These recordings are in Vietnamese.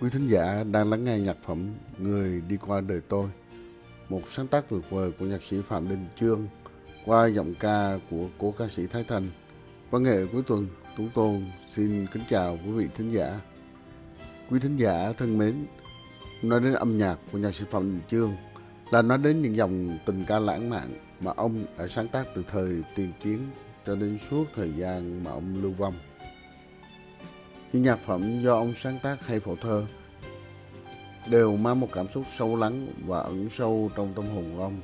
Quý thính giả đang lắng nghe nhạc phẩm Người đi qua đời tôi, một sáng tác tuyệt vời của nhạc sĩ Phạm Đình Chương qua giọng ca của cố ca sĩ Thái Thành. Văn nghệ cuối tuần, Tuấn Tôn xin kính chào quý vị thính giả. Quý thính giả thân mến, nói đến âm nhạc của nhạc sĩ Phạm Đình Chương là nói đến những dòng tình ca lãng mạn mà ông đã sáng tác từ thời tiền chiến cho đến suốt thời gian mà ông lưu vong. Những nhạc phẩm do ông sáng tác hay phổ thơ đều mang một cảm xúc sâu lắng và ẩn sâu trong tâm hồn của ông.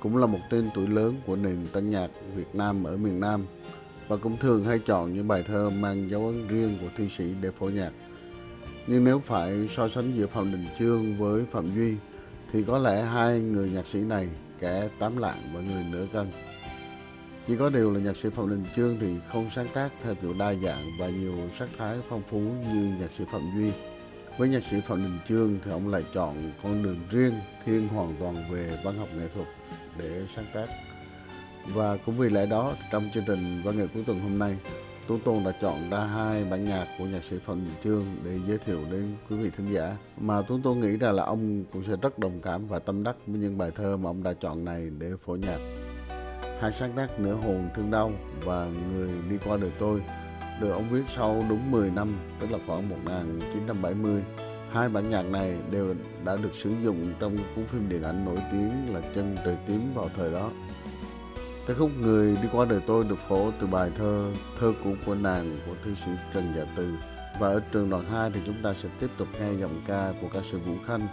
Cũng là một tên tuổi lớn của nền tân nhạc Việt Nam ở miền Nam và cũng thường hay chọn những bài thơ mang dấu ấn riêng của thi sĩ để phổ nhạc. Nhưng nếu phải so sánh giữa Phạm Đình Chương với Phạm Duy thì có lẽ hai người nhạc sĩ này kẻ tám lạng và người nửa cân. Chỉ có điều là nhạc sĩ Phạm Đình Chương thì không sáng tác theo kiểu đa dạng và nhiều sắc thái phong phú như nhạc sĩ Phạm Duy. Với nhạc sĩ Phạm Đình Chương thì ông lại chọn con đường riêng, thiên hoàn toàn về văn học nghệ thuật để sáng tác. Và cũng vì lẽ đó trong chương trình văn nghệ cuối tuần hôm nay, Tú Tôn đã chọn ra hai bản nhạc của nhạc sĩ Phạm Đình Chương để giới thiệu đến quý vị thính giả mà Tú Tôn nghĩ ra là ông cũng sẽ rất đồng cảm và tâm đắc với những bài thơ mà ông đã chọn này để phổ nhạc. Hai sáng tác Nửa hồn thương đau và Người đi qua đời tôi được ông viết sau đúng 10 năm, tức là khoảng 1970. Hai bản nhạc này đều đã được sử dụng trong cuốn phim điện ảnh nổi tiếng là Chân trời tím vào thời đó. Ca khúc Người đi qua đời tôi được phổ từ bài thơ Thơ cũ của nàng của thư sĩ Trần Dạ Từ. Và ở trường đoạn 2 thì chúng ta sẽ tiếp tục nghe giọng ca của ca sĩ Vũ Khanh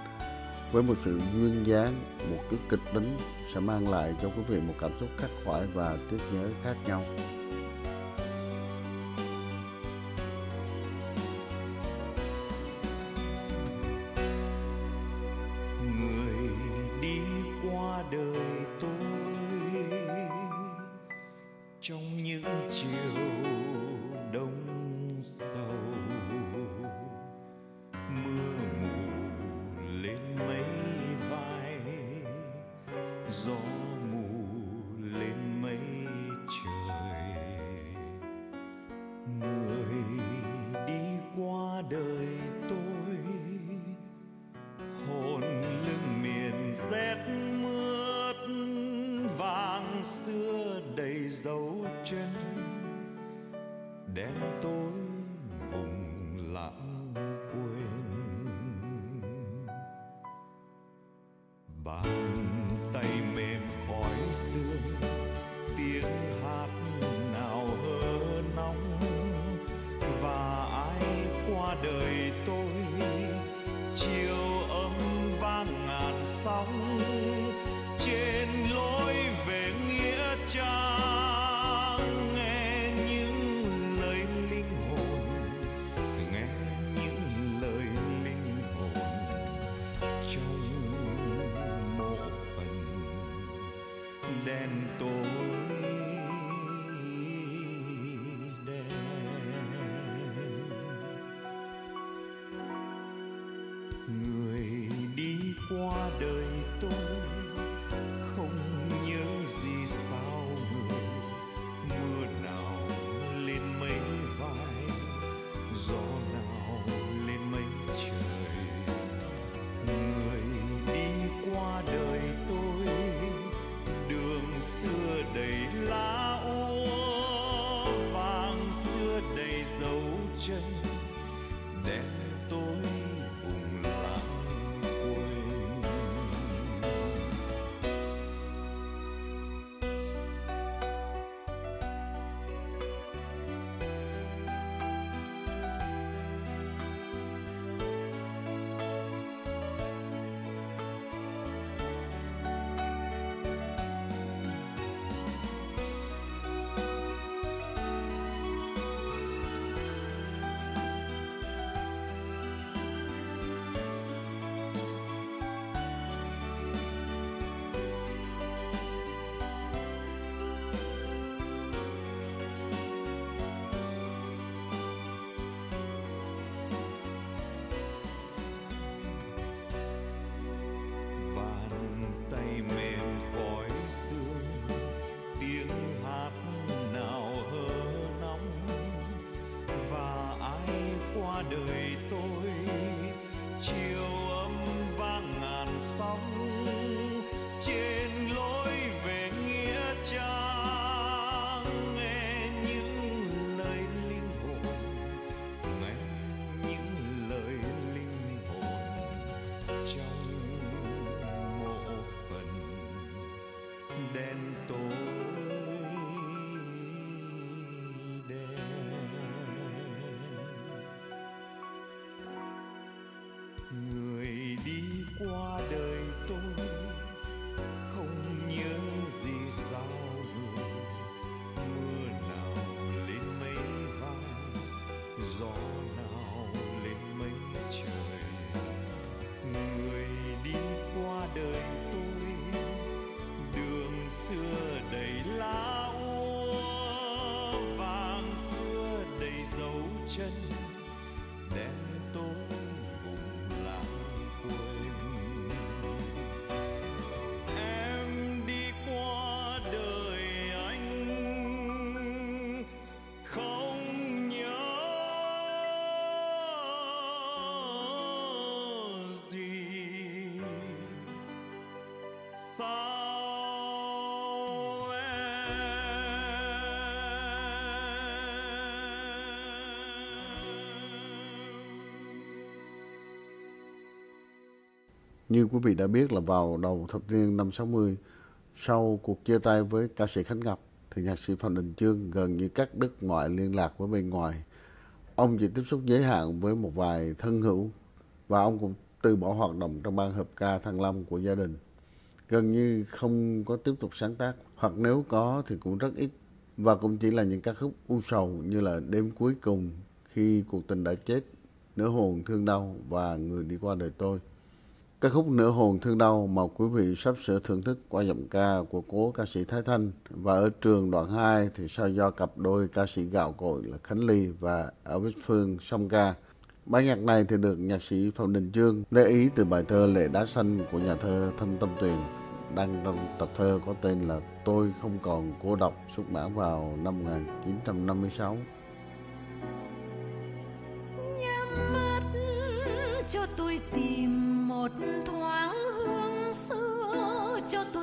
với một sự duyên dáng, một cái kịch tính sẽ mang lại cho quý vị một cảm xúc khắc khoải và tiếc nhớ khác nhau. Là trong một phần đen tối đời tôi. Chiều để tôi Như quý vị đã biết là vào đầu thập niên năm 60, sau cuộc chia tay với ca sĩ Khánh Ngọc, thì nhạc sĩ Phạm Đình Chương gần như cắt đứt mọi liên lạc với bên ngoài. Ông chỉ tiếp xúc giới hạn với một vài thân hữu và ông cũng từ bỏ hoạt động trong ban hợp ca Thăng Long của gia đình. Gần như không có tiếp tục sáng tác, hoặc nếu có thì cũng rất ít và cũng chỉ là những ca khúc u sầu như là Đêm cuối cùng, Khi cuộc tình đã chết, Nửa hồn thương đau và Người đi qua đời tôi. Ca khúc Nửa hồn thương đau mà quý vị sắp sửa thưởng thức qua giọng ca của cố ca sĩ Thái Thanh và ở trường đoạn 2 thì sao do cặp đôi ca sĩ gạo cội là Khánh Ly và Elvis Phương song ca. Bản nhạc này thì được nhạc sĩ Phạm Đình Dương lấy ý từ bài thơ Lệ Đá Xanh của nhà thơ Thanh Tâm Tuyền đăng trong tập thơ có tên là Tôi không còn cô độc, xuất bản vào năm 1956. nhắm mắt cho tôi tìm một thoáng hương xưa cho tôi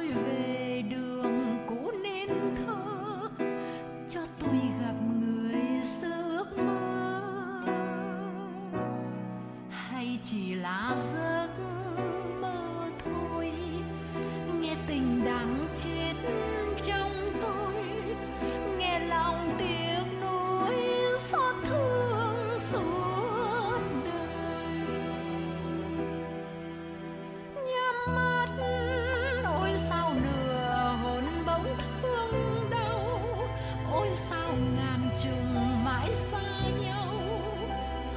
ngàn trùng mãi xa nhau.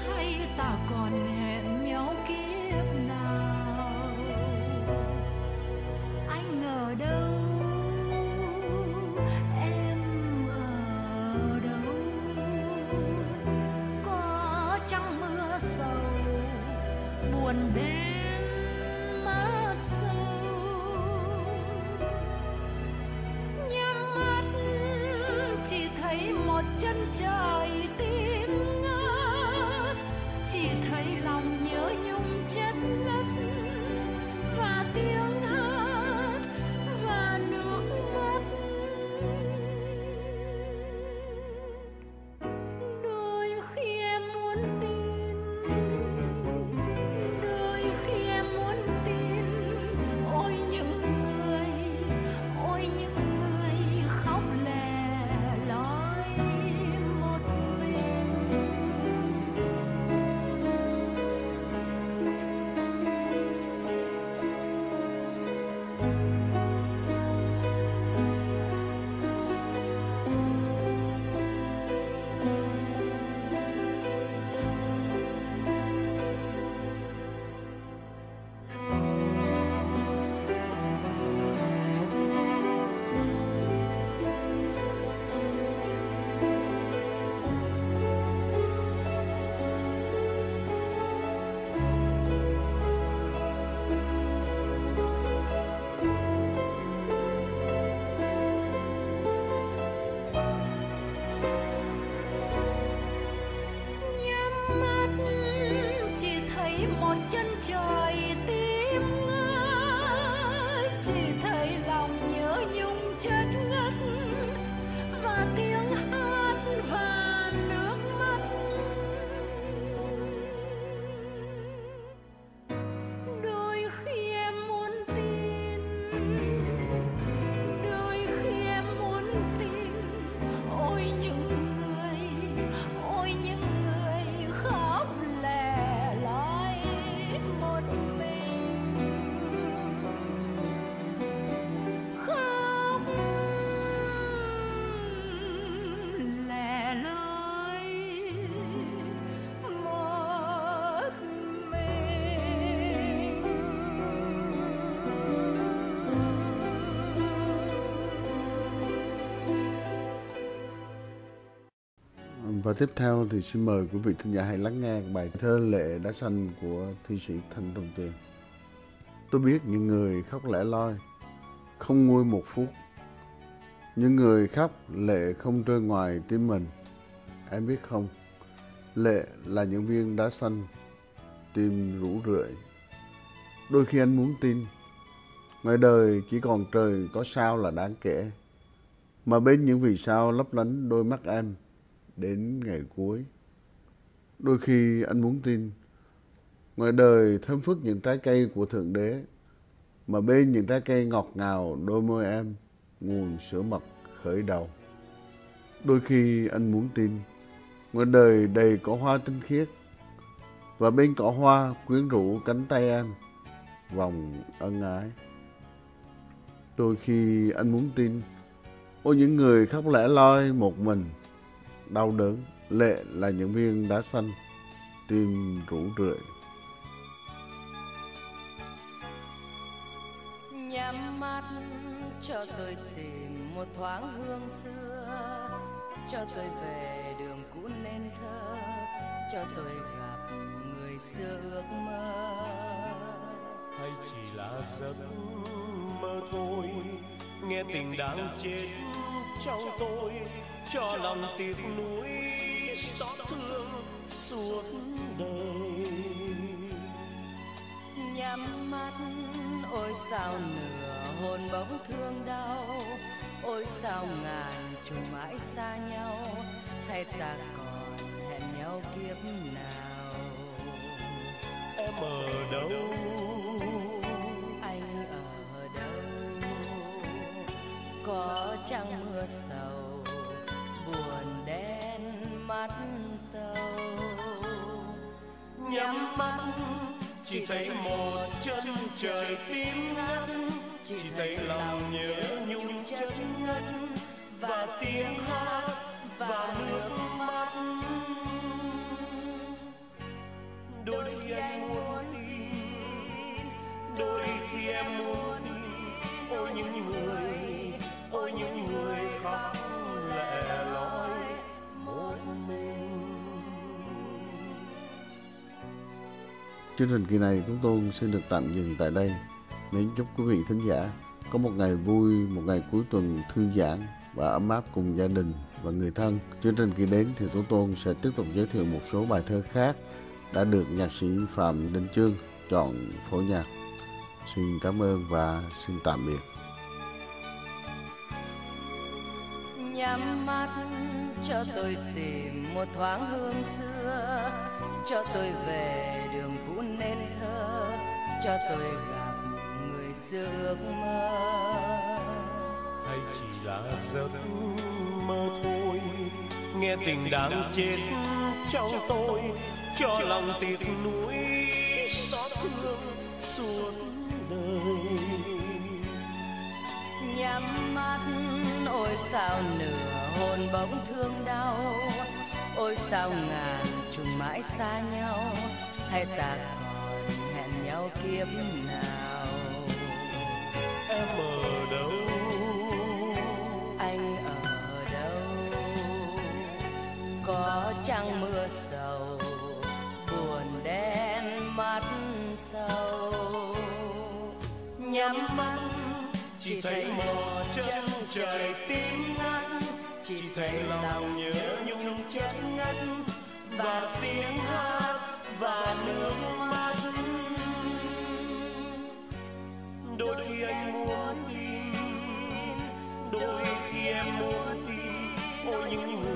Hay ta còn nghe chân trời tim ngất chỉ thấy lòng nhớ nhung chân ngất và tiếng Và tiếp theo thì xin mời quý vị thính giả hãy lắng nghe bài thơ Lệ Đá Xanh của thi sĩ Thanh Tông Tuyền. Tôi biết những người khóc lẻ loi, không nguôi một phút. Những người khóc lệ không rơi ngoài tim mình. Em biết không, lệ là những viên đá xanh, tim rũ rượi. Đôi khi anh muốn tin, ngoài đời chỉ còn trời có sao là đáng kể. Mà bên những vì sao lấp lánh đôi mắt em đến ngày cuối. Đôi khi anh muốn tin, ngoài đời thơm phức những trái cây của Thượng Đế, mà bên những trái cây ngọt ngào đôi môi em, nguồn sữa mật khởi đầu. Đôi khi anh muốn tin, ngoài đời đầy cỏ hoa tinh khiết, và bên cỏ hoa quyến rũ cánh tay em, vòng ân ái. Đôi khi anh muốn tin, ôi những người khóc lẻ loi một mình, đau đớn, lệ là những viên đá xanh, tim rũ rượi. nhắm mắt cho tôi tìm một thoáng hương xưa cho tôi về đường cũ nên thơ cho tôi gặp người xưa ước mơ hay chỉ là giấc mơ thôi. Nghe tình đang chết trong tôi cho lòng tiếc nuối xót thương suốt đời. Nhắm mắt ôi sao nửa hồn bỗng thương đau. Ôi sao ngàn trùng mãi xa nhau hay ta còn hẹn nhau kiếp nào? Em ở đâu có trăng mưa sầu, buồn đen mắt sâu nhắm mắt, chỉ thấy một chân trời tím ngắt, chỉ thấy lòng nhớ nhung chân ngất, và tiếng hát và nước mắt. Đôi khi anh muốn tin đôi khi em muốn tin ôi những người Chương trình kỳ này chúng tôi xin được tạm dừng tại đây. Mến chúc quý vị thính giả có một ngày vui, một ngày cuối tuần thư giãn và ấm áp cùng gia đình và người thân. Chương trình kỳ đến thì chúng Tôn sẽ tiếp tục giới thiệu một số bài thơ khác đã được nhạc sĩ Phạm Đình Chương chọn phổ nhạc. Xin cảm ơn và xin tạm biệt. nhắm mắt cho tôi tìm một thoáng hương xưa cho tôi về cho tôi gặp người xưa ước mơ. Hay chỉ là giấc mơ thôi nghe tình đang chết trong tôi cho lòng tiếc nuối xót thương suốt đời. Nhắm mắt ôi sao nửa hồn bỗng thương đau ôi sao ngàn trùng mãi xa nhau hay ta kiếp nào. Em ở đâu? Anh ở đâu? Có trăng mưa sầu buồn đen mắt sâu nhắm mắt chỉ thấy một chân trời tím ngắt. Chỉ thấy lòng nhớ nhung chất ngất và tiếng hát và nước mắt khi anh muốn tin đôi khi em muốn tin. Ôi những